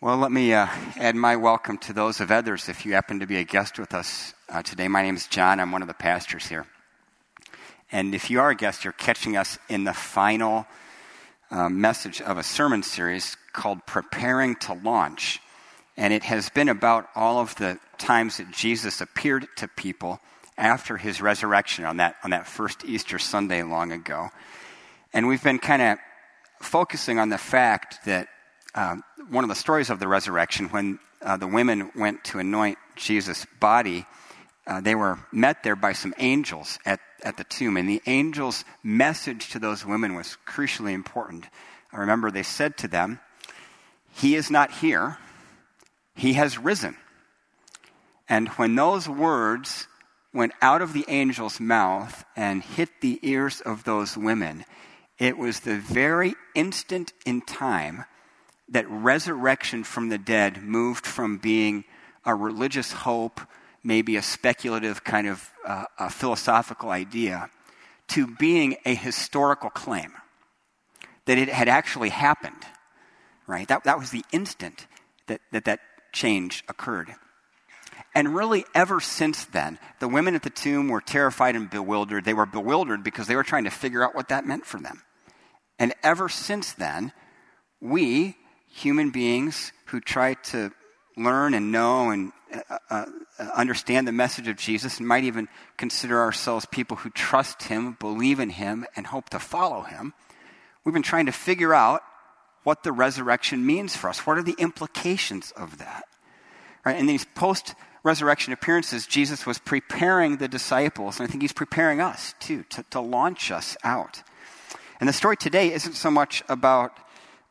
Well, let me uh, add my welcome to those of others if you happen to be a guest with us uh, today. My name is John. I'm one of the pastors here. And if you are a guest, you're catching us in the final uh, message of a sermon series called Preparing to Launch. And it has been about all of the times that Jesus appeared to people after his resurrection on that, on that first Easter Sunday long ago. And we've been kind of focusing on the fact that um, one of the stories of the resurrection, when uh, the women went to anoint Jesus' body, uh, they were met there by some angels at, at the tomb. And the angels' message to those women was crucially important. I remember they said to them, He is not here, He has risen. And when those words went out of the angel's mouth and hit the ears of those women, it was the very instant in time that resurrection from the dead moved from being a religious hope, maybe a speculative kind of uh, a philosophical idea, to being a historical claim that it had actually happened. Right? That, that was the instant that, that that change occurred. And really, ever since then, the women at the tomb were terrified and bewildered. They were bewildered because they were trying to figure out what that meant for them. And ever since then, we human beings who try to learn and know and uh, uh, understand the message of Jesus and might even consider ourselves people who trust Him, believe in Him, and hope to follow Him, we've been trying to figure out what the resurrection means for us. What are the implications of that? Right? In these post resurrection appearances, Jesus was preparing the disciples, and I think He's preparing us too, to, to launch us out. And the story today isn't so much about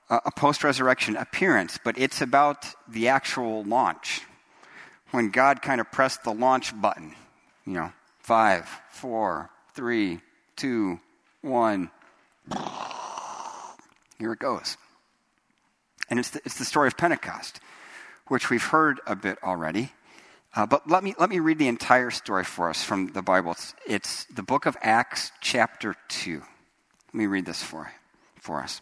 a post resurrection appearance, but it's about the actual launch. When God kind of pressed the launch button, you know, five, four, three, two, one. Here it goes. And it's the, it's the story of Pentecost, which we've heard a bit already. Uh, but let me, let me read the entire story for us from the Bible. It's, it's the book of Acts, chapter 2. Let me read this for, for us.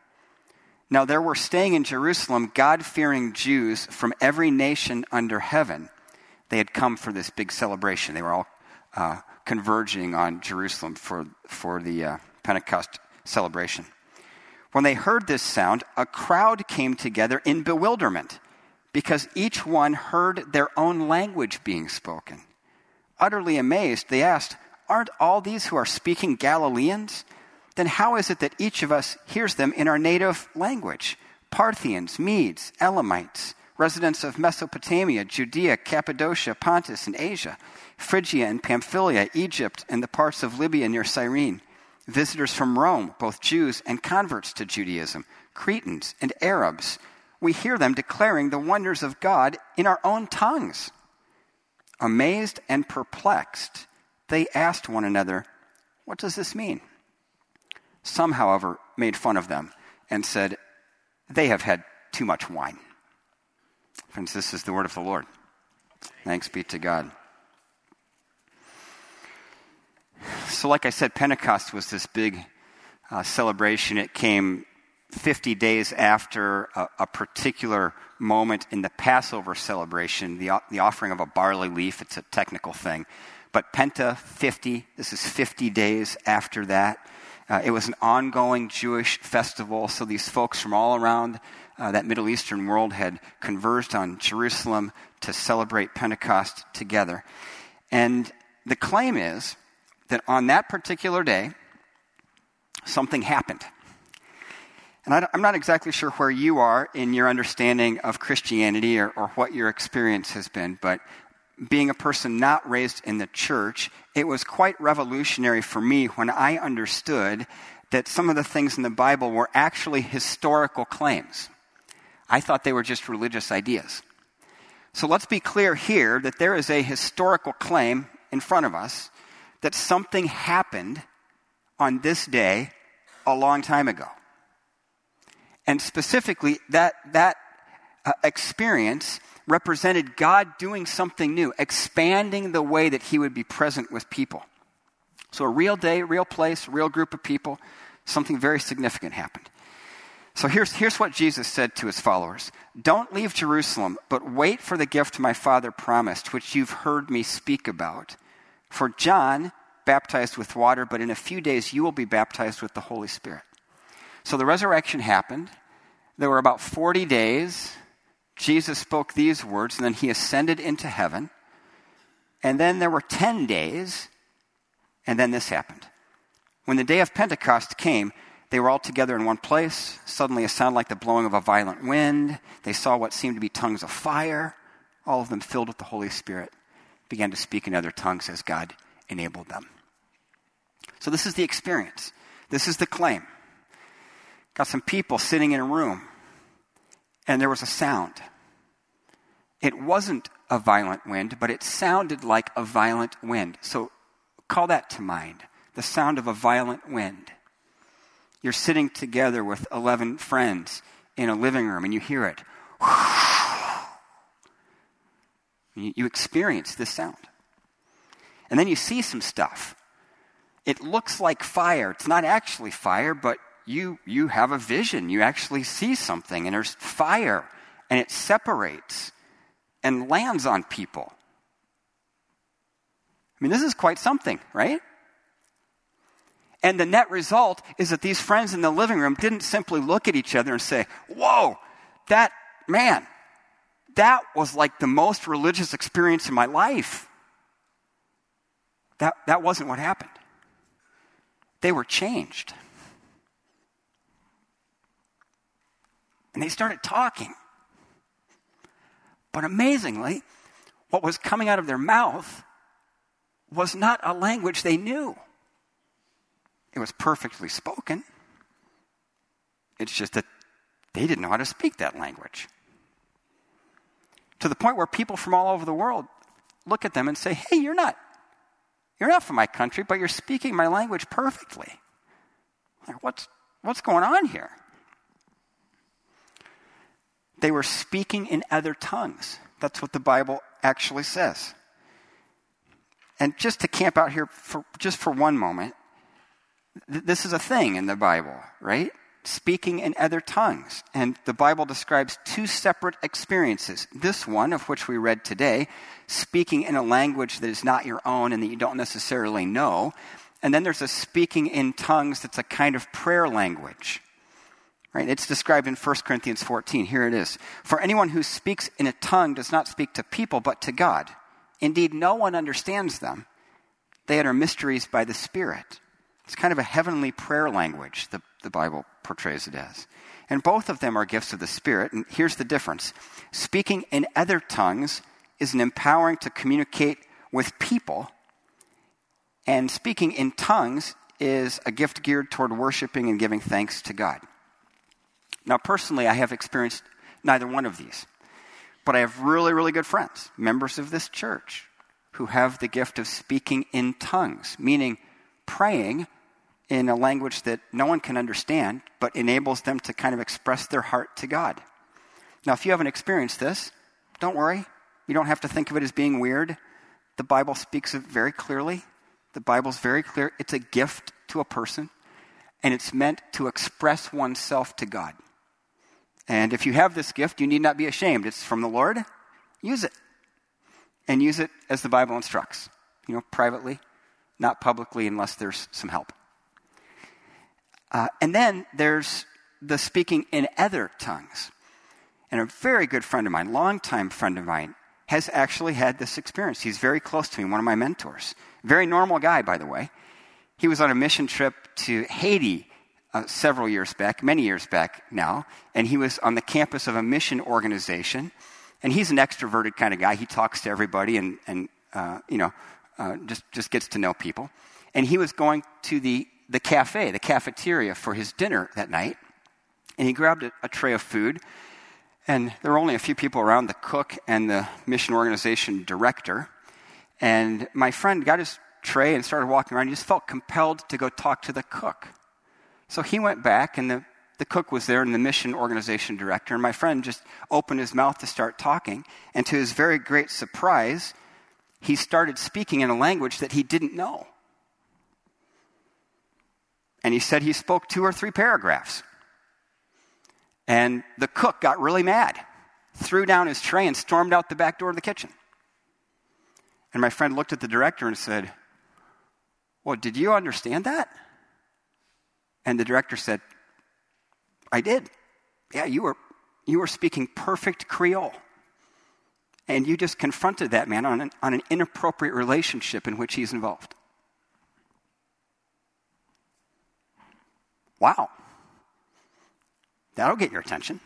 Now, there were staying in Jerusalem God fearing Jews from every nation under heaven. They had come for this big celebration. They were all uh, converging on Jerusalem for, for the uh, Pentecost celebration. When they heard this sound, a crowd came together in bewilderment because each one heard their own language being spoken. Utterly amazed, they asked, Aren't all these who are speaking Galileans? Then how is it that each of us hears them in our native language? Parthians, Medes, Elamites, residents of Mesopotamia, Judea, Cappadocia, Pontus, and Asia, Phrygia and Pamphylia, Egypt, and the parts of Libya near Cyrene, visitors from Rome, both Jews and converts to Judaism, Cretans and Arabs. We hear them declaring the wonders of God in our own tongues. Amazed and perplexed, they asked one another, What does this mean? Some, however, made fun of them and said, They have had too much wine. Friends, this is the word of the Lord. Thanks be to God. So, like I said, Pentecost was this big uh, celebration. It came 50 days after a, a, particular moment in the Passover celebration, the, the offering of a barley leaf. It's a technical thing. But Penta 50, this is 50 days after that. Uh, it was an ongoing Jewish festival, so these folks from all around uh, that Middle Eastern world had converged on Jerusalem to celebrate Pentecost together. And the claim is that on that particular day, something happened. And I, am not exactly sure where you are in your understanding of Christianity or, or what your experience has been, but being a person not raised in the church, it was quite revolutionary for me when I understood that some of the things in the Bible were actually historical claims. I thought they were just religious ideas. So let's be clear here that there is a historical claim in front of us that something happened on this day a long time ago. And specifically, that, that uh, experience represented God doing something new, expanding the way that He would be present with people. So, a real day, real place, real group of people, something very significant happened. So, here's, here's what Jesus said to His followers Don't leave Jerusalem, but wait for the gift my Father promised, which you've heard me speak about. For John baptized with water, but in a few days you will be baptized with the Holy Spirit. So, the resurrection happened. There were about 40 days Jesus spoke these words, and then he ascended into heaven. And then there were 10 days, and then this happened. When the day of Pentecost came, they were all together in one place. Suddenly, a sound like the blowing of a violent wind. They saw what seemed to be tongues of fire. All of them filled with the Holy Spirit began to speak in other tongues as God enabled them. So, this is the experience. This is the claim. Got some people sitting in a room, and there was a sound. It wasn't a violent wind, but it sounded like a violent wind. So call that to mind the sound of a violent wind. You're sitting together with 11 friends in a living room and you hear it. You experience this sound. And then you see some stuff. It looks like fire. It's not actually fire, but you, you have a vision. You actually see something, and there's fire, and it separates and lands on people. I mean, this is quite something, right? And the net result is that these friends in the living room didn't simply look at each other and say, Whoa, that man, that was like the most religious experience in my life. That, that wasn't what happened. They were changed. And they started talking. But amazingly, what was coming out of their mouth was not a language they knew. It was perfectly spoken. It's just that they didn't know how to speak that language. To the point where people from all over the world look at them and say, Hey, you're not, you're not from my country, but you're speaking my language perfectly. Like, what's, what's going on here? They were speaking in other tongues. That's what the Bible actually says. And just to camp out here for just for one moment, th- this is a thing in the Bible, right? Speaking in other tongues. And the Bible describes two separate experiences. This one, of which we read today, speaking in a language that is not your own and that you don't necessarily know. And then there's a speaking in tongues that's a kind of prayer language. Right? It's described in 1 Corinthians 14. Here it is. For anyone who speaks in a tongue does not speak to people, but to God. Indeed, no one understands them. They utter mysteries by the Spirit. It's kind of a heavenly prayer language, the, the Bible portrays it as. And both of them are gifts of the Spirit. And here's the difference speaking in other tongues is an empowering to communicate with people, and speaking in tongues is a gift geared toward worshiping and giving thanks to God. Now, personally, I have experienced neither one of these, but I have really, really good friends, members of this church, who have the gift of speaking in tongues, meaning praying in a language that no one can understand, but enables them to kind of express their heart to God. Now, if you haven't experienced this, don't worry. You don't have to think of it as being weird. The Bible speaks it very clearly. The Bible's very clear. It's a gift to a person, and it's meant to express oneself to God. And if you have this gift, you need not be ashamed. It's from the Lord. Use it. And use it as the Bible instructs, you know, privately, not publicly unless there's some help. Uh, and then there's the speaking in other tongues. And a very good friend of mine, longtime friend of mine, has actually had this experience. He's very close to me, one of my mentors. Very normal guy, by the way. He was on a mission trip to Haiti uh, several years back, many years back now, and he was on the campus of a mission organization. And he's an extroverted kind of guy. He talks to everybody and, and uh, you know, uh, just, just gets to know people. And he was going to the, the cafe, the cafeteria for his dinner that night. And he grabbed a, a tray of food. And there were only a few people around the cook and the mission organization director. And my friend got his tray and started walking around. He just felt compelled to go talk to the cook. So he went back, and the, the cook was there, and the mission organization director. And my friend just opened his mouth to start talking. And to his very great surprise, he started speaking in a language that he didn't know. And he said he spoke two or three paragraphs. And the cook got really mad, threw down his tray, and stormed out the back door of the kitchen. And my friend looked at the director and said, Well, did you understand that? And the director said, I did. Yeah, you were, you were speaking perfect Creole. And you just confronted that man on an, on an inappropriate relationship in which he's involved. Wow. That'll get your attention.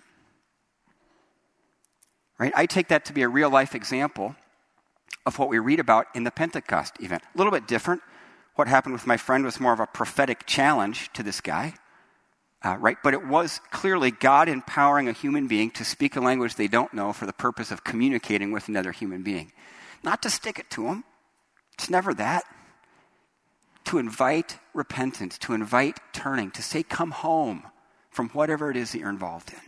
Right? I take that to be a real life example of what we read about in the Pentecost event. A little bit different. What happened with my friend was more of a prophetic challenge to this guy, uh, right? But it was clearly God empowering a human being to speak a language they don't know for the purpose of communicating with another human being. Not to stick it to them, it's never that. To invite repentance, to invite turning, to say, come home from whatever it is that you're involved in.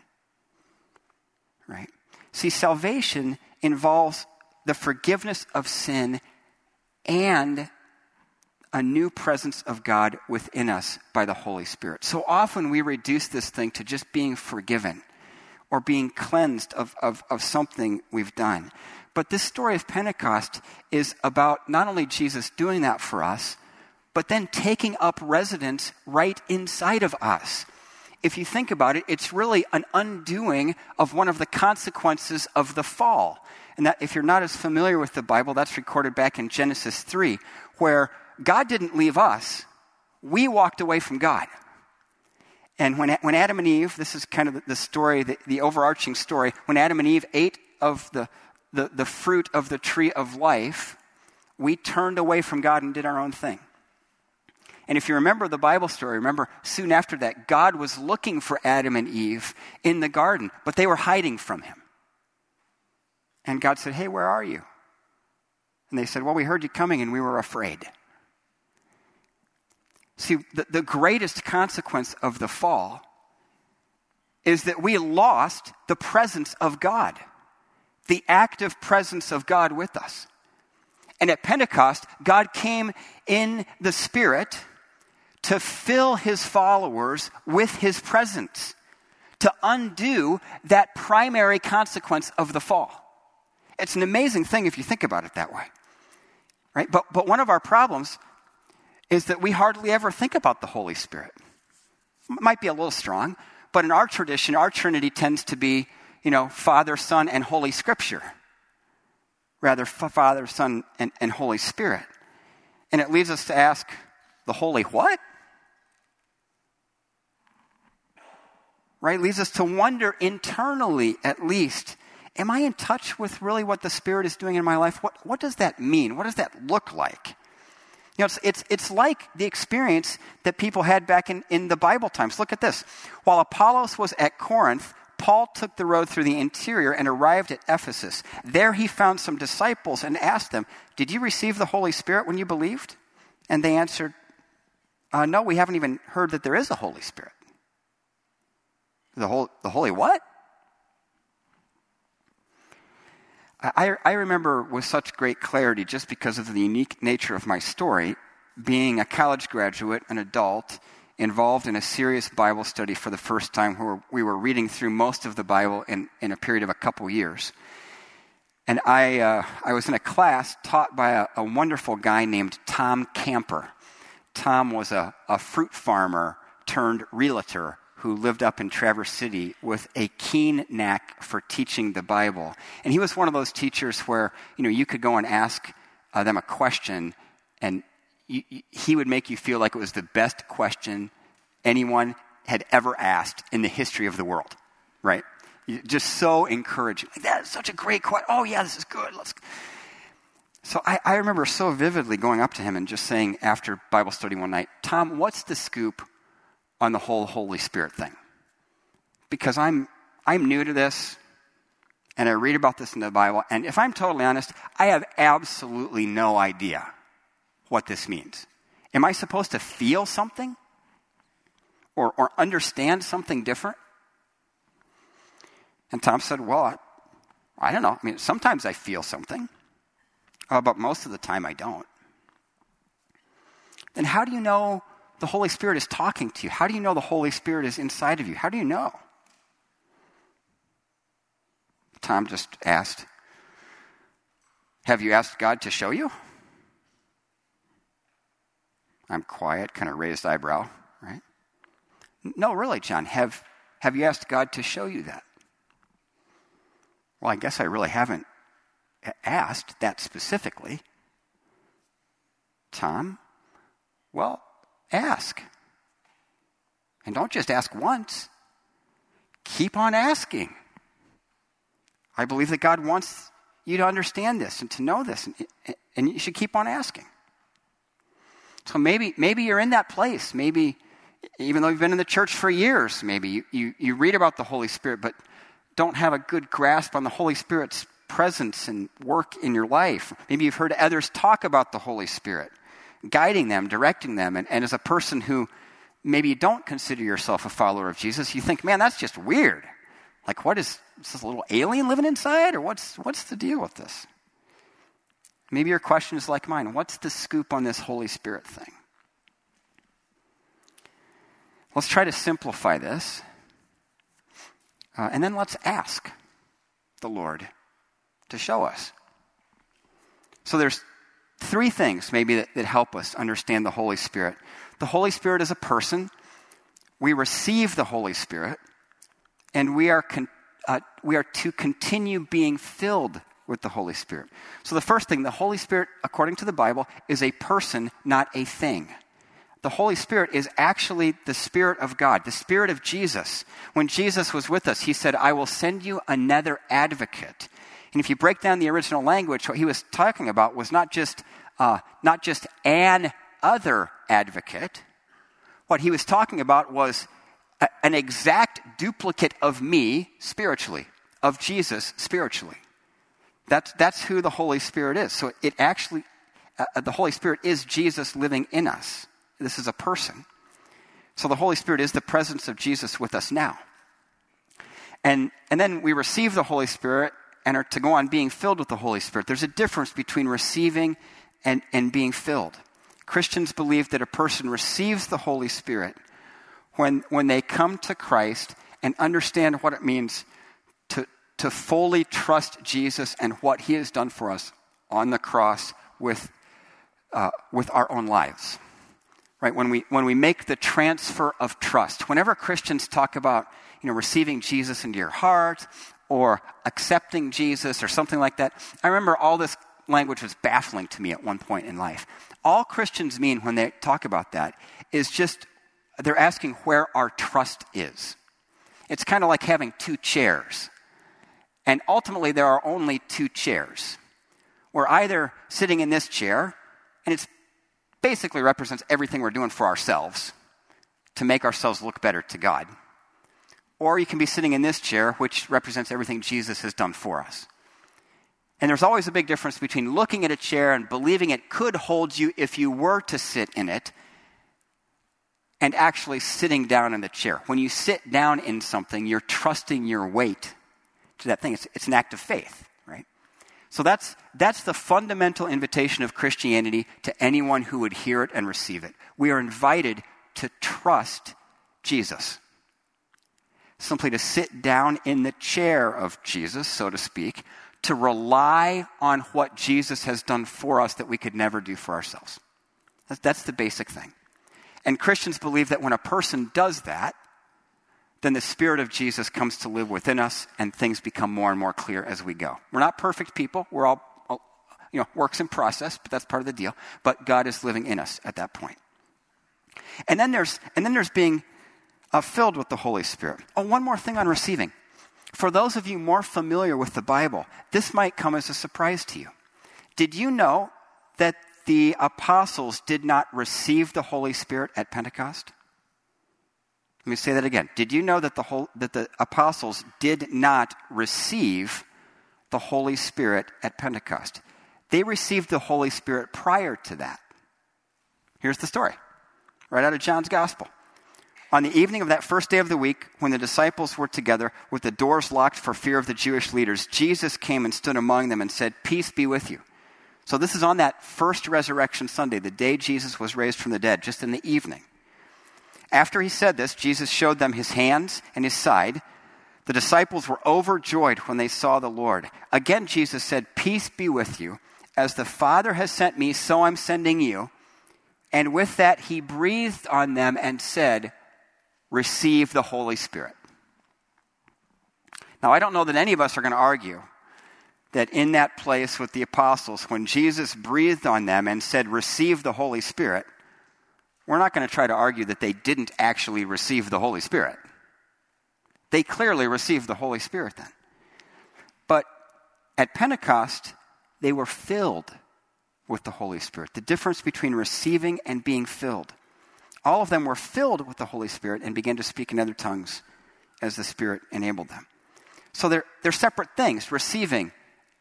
Right? See, salvation involves the forgiveness of sin and a new presence of God within us by the Holy Spirit. So often we reduce this thing to just being forgiven or being cleansed of, of, of something we've done. But this story of Pentecost is about not only Jesus doing that for us, but then taking up residence right inside of us. If you think about it, it's really an undoing of one of the consequences of the fall. And that, if you're not as familiar with the Bible, that's recorded back in Genesis 3, where God didn't leave us, we walked away from God. And when, when Adam and Eve, this is kind of the story, the, the overarching story, when Adam and Eve ate of the, the, the fruit of the tree of life, we turned away from God and did our own thing. And if you remember the Bible story, remember soon after that, God was looking for Adam and Eve in the garden, but they were hiding from him. And God said, Hey, where are you? And they said, Well, we heard you coming and we were afraid. See, the, the greatest consequence of the fall is that we lost the presence of God, the active presence of God with us. And at Pentecost, God came in the Spirit to fill his followers with his presence, to undo that primary consequence of the fall. It's an amazing thing if you think about it that way. Right? But, but one of our problems is that we hardly ever think about the Holy Spirit. It might be a little strong, but in our tradition, our Trinity tends to be, you know, Father, Son, and Holy Scripture. Rather, Father, Son, and, and Holy Spirit. And it leaves us to ask, the Holy what? Right? Leaves us to wonder internally, at least, am I in touch with really what the Spirit is doing in my life? What, what does that mean? What does that look like? You know, it's, it's, it's like the experience that people had back in, in the Bible times. Look at this. While Apollos was at Corinth, Paul took the road through the interior and arrived at Ephesus. There he found some disciples and asked them, Did you receive the Holy Spirit when you believed? And they answered, uh, No, we haven't even heard that there is a Holy Spirit. The, whole, the Holy what? I, I remember with such great clarity, just because of the unique nature of my story, being a college graduate, an adult, involved in a serious Bible study for the first time, where we were reading through most of the Bible in, in a period of a couple years. And I, uh, I was in a class taught by a, a, wonderful guy named Tom Camper. Tom was a, a fruit farmer turned realtor who lived up in Traverse City with a keen knack for teaching the Bible. And he was one of those teachers where, you know, you could go and ask uh, them a question and you, you, he would make you feel like it was the best question anyone had ever asked in the history of the world, right? Just so encouraging. Like, that is such a great question. Oh, yeah, this is good. Let's. So I, I remember so vividly going up to him and just saying after Bible study one night, Tom, what's the scoop on the whole Holy Spirit thing. Because I'm, I'm new to this. and I read about this in the Bible, and if I'm totally honest, I have absolutely no idea what this means. Am I supposed to feel something? Or, or understand something different? And Tom said, Well, I, I don't know. I mean, sometimes I feel something, uh, but most of the time I don't. Then how do you know the Holy Spirit is talking to you? How do you know the Holy Spirit is inside of you? How do you know? Tom just asked, Have you asked God to show you? I'm quiet, kind of raised eyebrow, right? No, really, John, have, have you asked God to show you that? Well, I guess I really haven't asked that specifically. Tom, well, ask. And don't just ask once, keep on asking. I believe that God wants you to understand this and to know this, and, and you should keep on asking. So maybe, maybe you're in that place. Maybe, even though you've been in the church for years, maybe you, you, you read about the Holy Spirit, but don't have a good grasp on the Holy Spirit's presence and work in your life. Maybe you've heard others talk about the Holy Spirit, guiding them, directing them. And, and as a person who maybe you don't consider yourself a follower of Jesus, you think, man, that's just weird. Like, what is, is this little alien living inside, or what's, what's the deal with this? Maybe your question is like mine what's the scoop on this Holy Spirit thing? Let's try to simplify this. Uh, and then let's ask the Lord to show us. So there's three things maybe that, that help us understand the Holy Spirit. The Holy Spirit is a person. We receive the Holy Spirit, and we are, con- uh, we are to continue being filled with the Holy Spirit. So, the first thing, the Holy Spirit, according to the Bible, is a person, not a thing. The Holy Spirit is actually the Spirit of God, the Spirit of Jesus. When Jesus was with us, he said, I will send you another advocate. And if you break down the original language, what he was talking about was not just, uh, not just an other advocate. What he was talking about was a, an exact duplicate of me spiritually, of Jesus spiritually. That's, that's who the Holy Spirit is. So it actually, uh, uh, the Holy Spirit is Jesus living in us. This is a person. So the Holy Spirit is the presence of Jesus with us now. And, and then we receive the Holy Spirit and are to go on being filled with the Holy Spirit. There's a difference between receiving and, and being filled. Christians believe that a person receives the Holy Spirit when, when they come to Christ and understand what it means to to fully trust Jesus and what he has done for us on the cross with, uh, with our own lives. Right? When we, when we make the transfer of trust. Whenever Christians talk about you know, receiving Jesus into your heart or accepting Jesus or something like that, I remember all this language was baffling to me at one point in life. All Christians mean when they talk about that is just they're asking where our trust is. It's kind of like having two chairs. And ultimately, there are only two chairs. We're either sitting in this chair, and it basically represents everything we're doing for ourselves to make ourselves look better to God. Or you can be sitting in this chair, which represents everything Jesus has done for us. And there's always a big difference between looking at a chair and believing it could hold you if you were to sit in it and actually sitting down in the chair. When you sit down in something, you're trusting your weight to that thing. It's, it's an act of faith, right? So that's, that's the fundamental invitation of Christianity to anyone who would hear it and receive it. We are invited to trust Jesus. Simply to sit down in the chair of Jesus, so to speak, to rely on what Jesus has done for us that we could never do for ourselves. That's, the basic thing. And Christians believe that when a person does that, then the Spirit of Jesus comes to live within us and things become more and more clear as we go. We're not perfect people. We're all, you know, works in process, but that's part of the deal. But God is living in us at that point. And then there's, and then there's being uh, filled with the Holy Spirit. Oh, one more thing on receiving. For those of you more familiar with the Bible, this might come as a surprise to you. Did you know that the apostles did not receive the Holy Spirit at Pentecost? Let me say that again. Did you know that the, whole, that the apostles did not receive the Holy Spirit at Pentecost. They received the Holy Spirit prior to that. Here's the story, right out of John's Gospel. On the evening of that first day of the week, when the disciples were together with the doors locked for fear of the Jewish leaders, Jesus came and stood among them and said, Peace be with you. So, this is on that first resurrection Sunday, the day Jesus was raised from the dead, just in the evening. After he said this, Jesus showed them his hands and his side. The disciples were overjoyed when they saw the Lord. Again, Jesus said, Peace be with you. As the Father has sent me, so I'm sending you. And with that, he breathed on them and said, Receive the Holy Spirit. Now, I don't know that any of us are going to argue that in that place with the apostles, when Jesus breathed on them and said, Receive the Holy Spirit, we're not going to try to argue that they didn't actually receive the Holy Spirit. They clearly received the Holy Spirit then. But at Pentecost, they were filled with the Holy Spirit. The difference between receiving and being filled. All of them were filled with the Holy Spirit and began to speak in other tongues as the Spirit enabled them. So they're, they're separate things receiving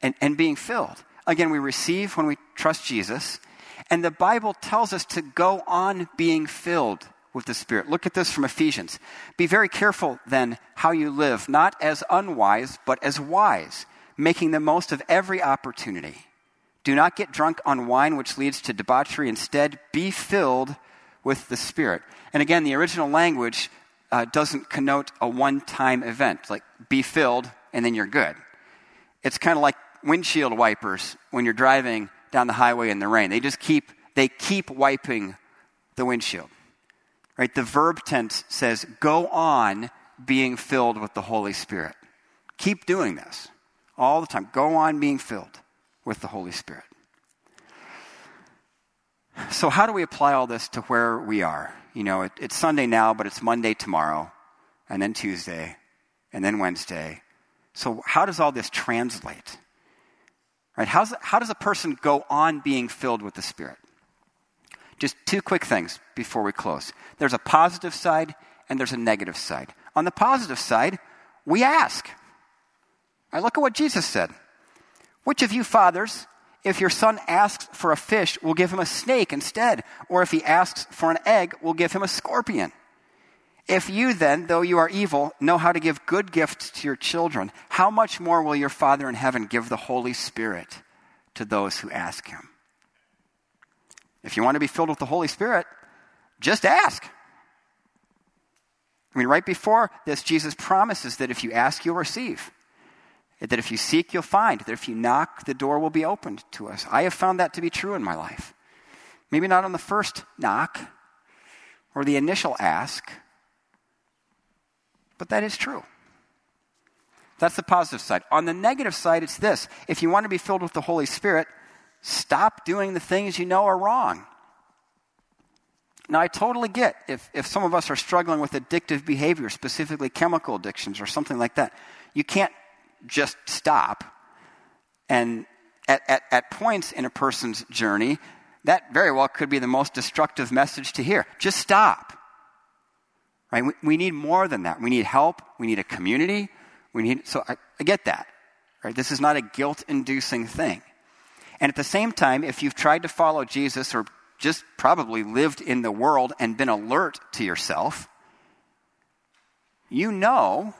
and, and being filled. Again, we receive when we trust Jesus, and the Bible tells us to go on being filled with the Spirit. Look at this from Ephesians. Be very careful then how you live, not as unwise, but as wise, making the most of every opportunity. Do not get drunk on wine, which leads to debauchery. Instead, be filled with the Spirit. And again, the original language uh, doesn't connote a one time event, like be filled and then you're good. It's kind of like windshield wipers when you're driving down the highway in the rain. They just keep, they keep wiping the windshield. Right? The verb tense says, go on being filled with the Holy Spirit. Keep doing this all the time. Go on being filled with the Holy Spirit. So, how do we apply all this to where we are? You know, it, it's Sunday now, but it's Monday tomorrow, and then Tuesday, and then Wednesday. So, how does all this translate? Right? How's, how does a person go on being filled with the Spirit? Just two quick things before we close. There's a positive side and there's a negative side. On the positive side, we ask. I look at what Jesus said. Which of you fathers, if your son asks for a fish, we'll give him a snake instead? Or if he asks for an egg, we'll give him a scorpion? If you then, though you are evil, know how to give good gifts to your children, how much more will your Father in heaven give the Holy Spirit to those who ask him? If you want to be filled with the Holy Spirit, just ask. I mean, right before this, Jesus promises that if you ask, you'll receive. That if you seek, you'll find. That if you knock, the door will be opened to us. I have found that to be true in my life. Maybe not on the first knock or the initial ask, but that is true. That's the positive side. On the negative side, it's this if you want to be filled with the Holy Spirit, stop doing the things you know are wrong. Now, I totally get if, if some of us are struggling with addictive behavior, specifically chemical addictions or something like that. You can't just stop. And at, at, at points in a person's journey, that very well could be the most destructive message to hear. Just stop. Right? We, we need more than that. We need help. We need a community. We need, so I, I get that. Right? This is not a guilt inducing thing. And at the same time, if you've tried to follow Jesus or just probably lived in the world and been alert to yourself, you know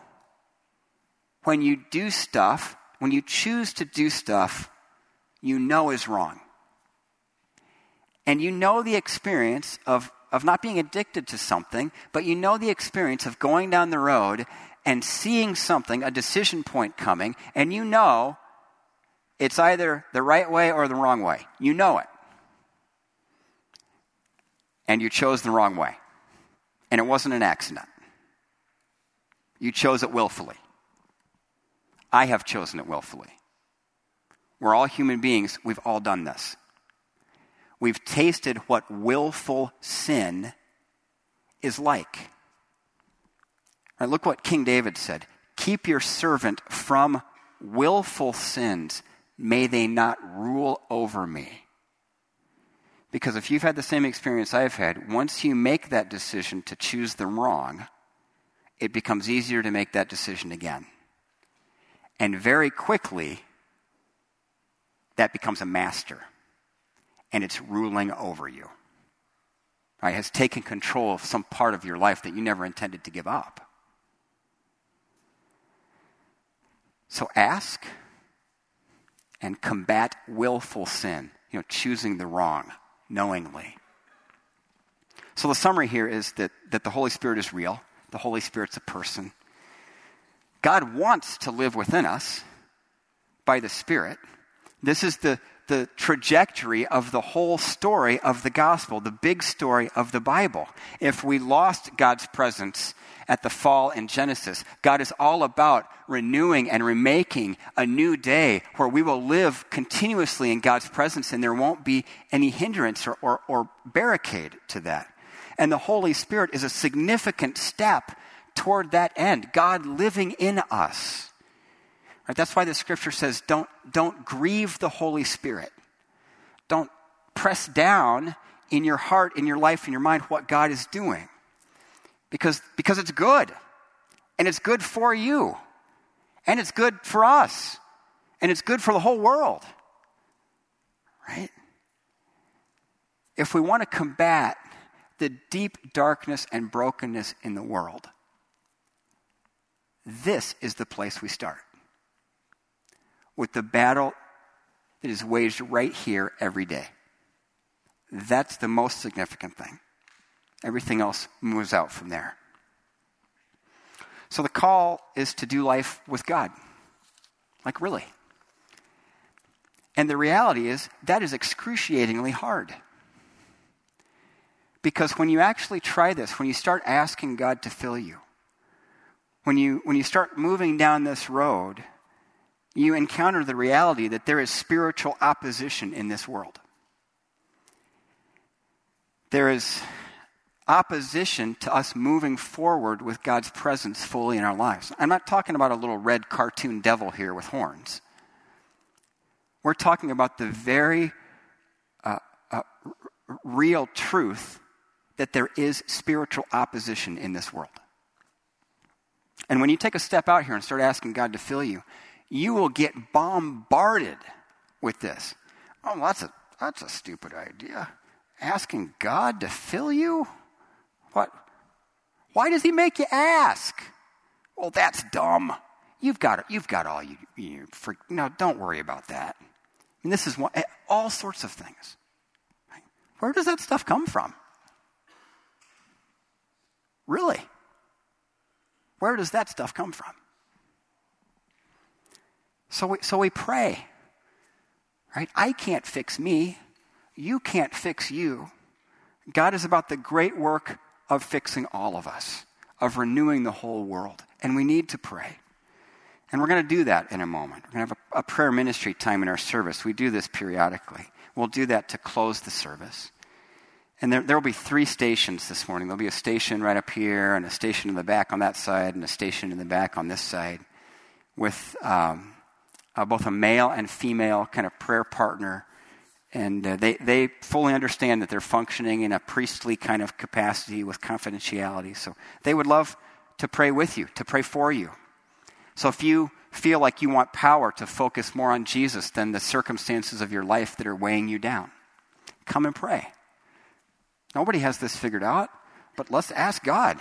when you do stuff, when you choose to do stuff you know is wrong. And you know the experience of of not being addicted to something, but you know the experience of going down the road and seeing something, a decision point coming, and you know it's either the right way or the wrong way. You know it. And you chose the wrong way. And it wasn't an accident. You chose it willfully. I have chosen it willfully. We're all human beings. We've all done this we've tasted what willful sin is like. Right, look what King David said Keep your servant from willful sins. May they not rule over me. Because if you've had the same experience I've had, once you make that decision to choose the wrong, it becomes easier to make that decision again. And very quickly, that becomes a master and it's ruling over you. Right? Has taken control of some part of your life that you never intended to give up. So ask and combat willful sin, you know, choosing the wrong knowingly. So the summary here is that, that the Holy Spirit is real, the Holy Spirit's a person. God wants to live within us by the Spirit. This is the, the trajectory of the whole story of the gospel, the big story of the Bible. If we lost God's presence at the fall in Genesis, God is all about renewing and remaking a new day where we will live continuously in God's presence and there won't be any hindrance or, or, or barricade to that. And the Holy Spirit is a significant step toward that end, God living in us. Right? That's why the scripture says don't, don't grieve the Holy Spirit. Don't press down in your heart, in your life, in your mind what God is doing. Because, because it's good. And it's good for you. And it's good for us. And it's good for the whole world. Right? If we want to combat the deep darkness and brokenness in the world, this is the place we start with the battle that is waged right here every day. That's the most significant thing. Everything else moves out from there. So the call is to do life with God. Like, really. And the reality is, that is excruciatingly hard. Because when you actually try this, when you start asking God to fill you, when you, when you start moving down this road, you encounter the reality that there is spiritual opposition in this world. There is opposition to us moving forward with God's presence fully in our lives. I'm not talking about a little red cartoon devil here with horns. We're talking about the very uh, uh, real truth that there is spiritual opposition in this world. And when you take a step out here and start asking God to fill you, you will get bombarded with this. Oh, that's a, that's a stupid idea. Asking God to fill you? What? Why does He make you ask? Well, that's dumb. You've got, you've got all you, you for, no, don't worry about that. I mean, this is one, all sorts of things. Where does that stuff come from? Really? Where does that stuff come from? So we, so we pray, right? I can't fix me. You can't fix you. God is about the great work of fixing all of us, of renewing the whole world. And we need to pray. And we're going to do that in a moment. We're going to have a, a prayer ministry time in our service. We do this periodically. We'll do that to close the service. And there, there will be three stations this morning. There'll be a station right up here, and a station in the back on that side, and a station in the back on this side with um, uh, both a male and female kind of prayer partner. And uh, they, they fully understand that they're functioning in a priestly kind of capacity with confidentiality. So they would love to pray with you, to pray for you. So if you feel like you want power to focus more on Jesus than the circumstances of your life that are weighing you down, come and pray. Nobody has this figured out, but let's ask God.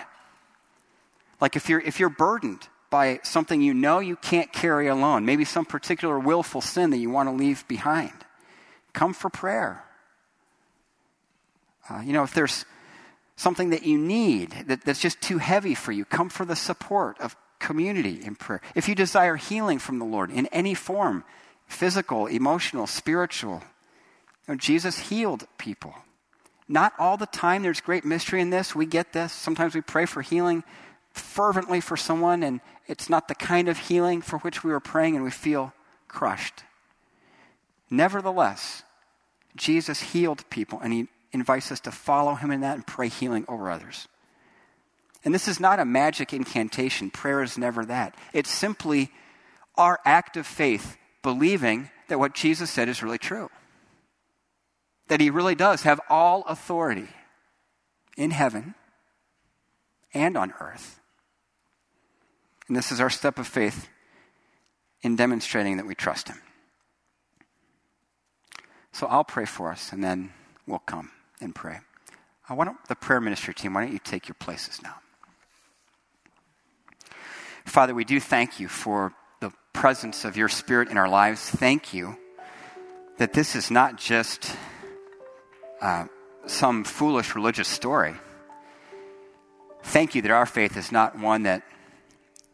Like if you're if you're burdened by something you know you can't carry alone, maybe some particular willful sin that you want to leave behind. Come for prayer. Uh, you know, if there's something that you need that, that's just too heavy for you, come for the support of community in prayer. If you desire healing from the Lord in any form, physical, emotional, spiritual, you know, Jesus healed people. Not all the time. There's great mystery in this. We get this. Sometimes we pray for healing fervently for someone, and it's not the kind of healing for which we were praying, and we feel crushed. Nevertheless, Jesus healed people, and he invites us to follow him in that and pray healing over others. And this is not a magic incantation. Prayer is never that. It's simply our act of faith, believing that what Jesus said is really true. That he really does have all authority in heaven and on earth. And this is our step of faith in demonstrating that we trust Him. So I'll pray for us, and then we'll come and pray. Why don't the prayer ministry team, why don't you take your places now? Father, we do thank you for the presence of your Spirit in our lives. Thank you that this is not just uh, some foolish religious story. Thank you that our faith is not one that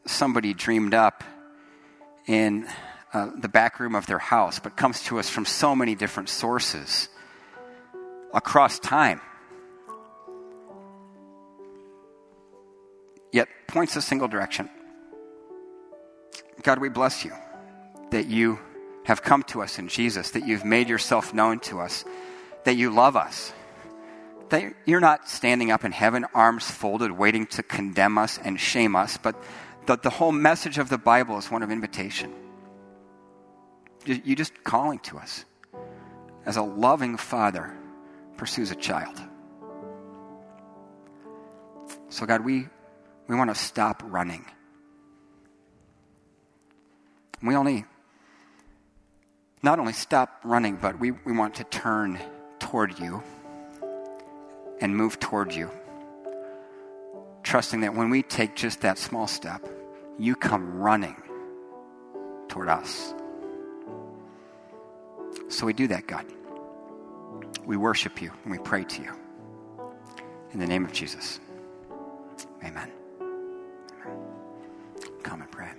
somebody dreamed up in uh, the back room of their house, but comes to us from so many different sources across time. Yet points a single direction. God, we bless you that you have come to us in Jesus, that you've made yourself known to us, that you love us, that you're not standing up in heaven, arms folded, waiting to condemn us and shame us, but that the whole message of the Bible is one of invitation. You're just calling to us as a loving father pursues a child. So, God, we, we want to stop running. We only, not only stop running, but we, we want to turn toward you and move toward you. Trusting that when we take just that small step, you come running toward us. So we do that, God. We worship you and we pray to you. In the name of Jesus. Amen. Amen. Come and pray.